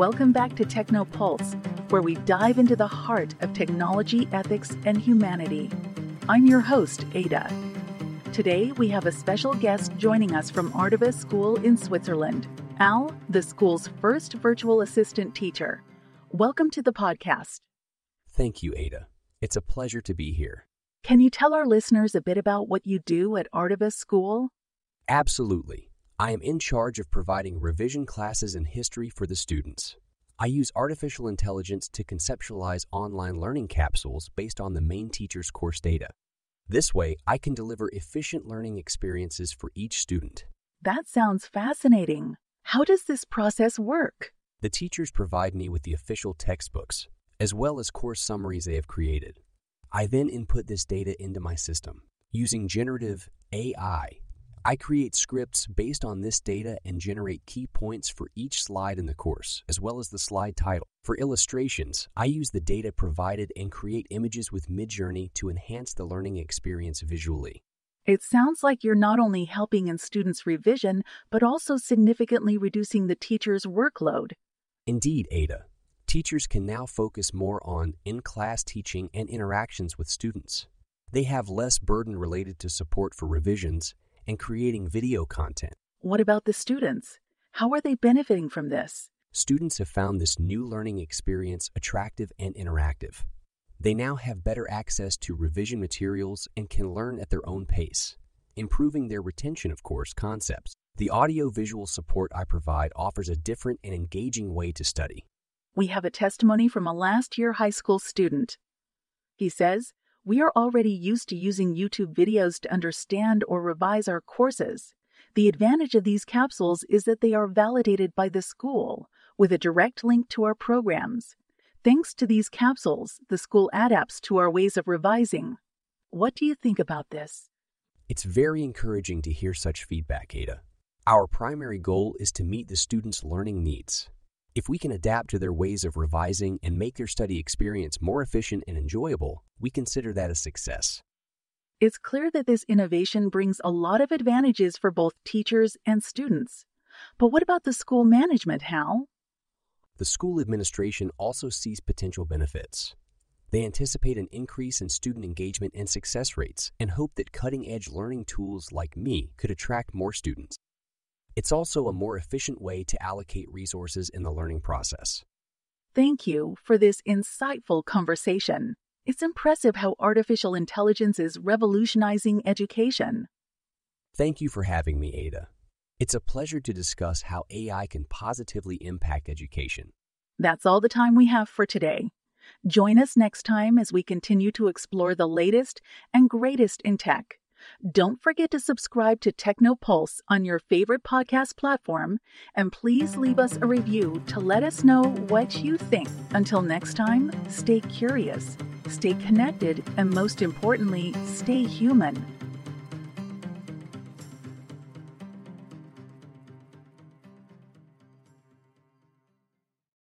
Welcome back to Techno Pulse, where we dive into the heart of technology, ethics, and humanity. I'm your host, Ada. Today, we have a special guest joining us from Ardévaz School in Switzerland, Hal, the school's first virtual assistant teacher. Welcome to the podcast. Thank you, Ada. It's a pleasure to be here. Can you tell our listeners a bit about what you do at Ardévaz School? Absolutely. I am in charge of providing revision classes in history for the students. I use artificial intelligence to conceptualize online learning capsules based on the main teacher's course data. This way, I can deliver efficient learning experiences for each student. That sounds fascinating. How does this process work? The teachers provide me with the official textbooks, as well as course summaries they have created. I then input this data into my system. Using generative AI, I create scripts based on this data and generate key points for each slide in the course, as well as the slide title. For illustrations, I use the data provided and create images with Midjourney to enhance the learning experience visually. It sounds like you're not only helping in students' revision, but also significantly reducing the teacher's workload. Indeed, Ada. Teachers can now focus more on in class teaching and interactions with students. They have less burden related to support for revisions and creating video content. What about the students? How are they benefiting from this? Students have found this new learning experience attractive and interactive. They now have better access to revision materials and can learn at their own pace, improving their retention of course concepts. The audio-visual support I provide offers a different and engaging way to study. We have a testimony from a last year high school student. He says, We are already used to using YouTube videos to understand or revise our courses. The advantage of these capsules is that they are validated by the school with a direct link to our programs. Thanks to these capsules, the school adapts to our ways of revising. What do you think about this? It's very encouraging to hear such feedback, Ada. Our primary goal is to meet the students' learning needs. If we can adapt to their ways of revising and make their study experience more efficient and enjoyable, we consider that a success. It's clear that this innovation brings a lot of advantages for both teachers and students. But what about the school management, Hal? The school administration also sees potential benefits. They anticipate an increase in student engagement and success rates and hope that cutting edge learning tools like me could attract more students. It's also a more efficient way to allocate resources in the learning process. Thank you for this insightful conversation. It's impressive how artificial intelligence is revolutionizing education. Thank you for having me, Ada. It's a pleasure to discuss how AI can positively impact education. That's all the time we have for today. Join us next time as we continue to explore the latest and greatest in tech. Don't forget to subscribe to TechnoPulse on your favorite podcast platform, and please leave us a review to let us know what you think. Until next time, stay curious, stay connected, and most importantly, stay human.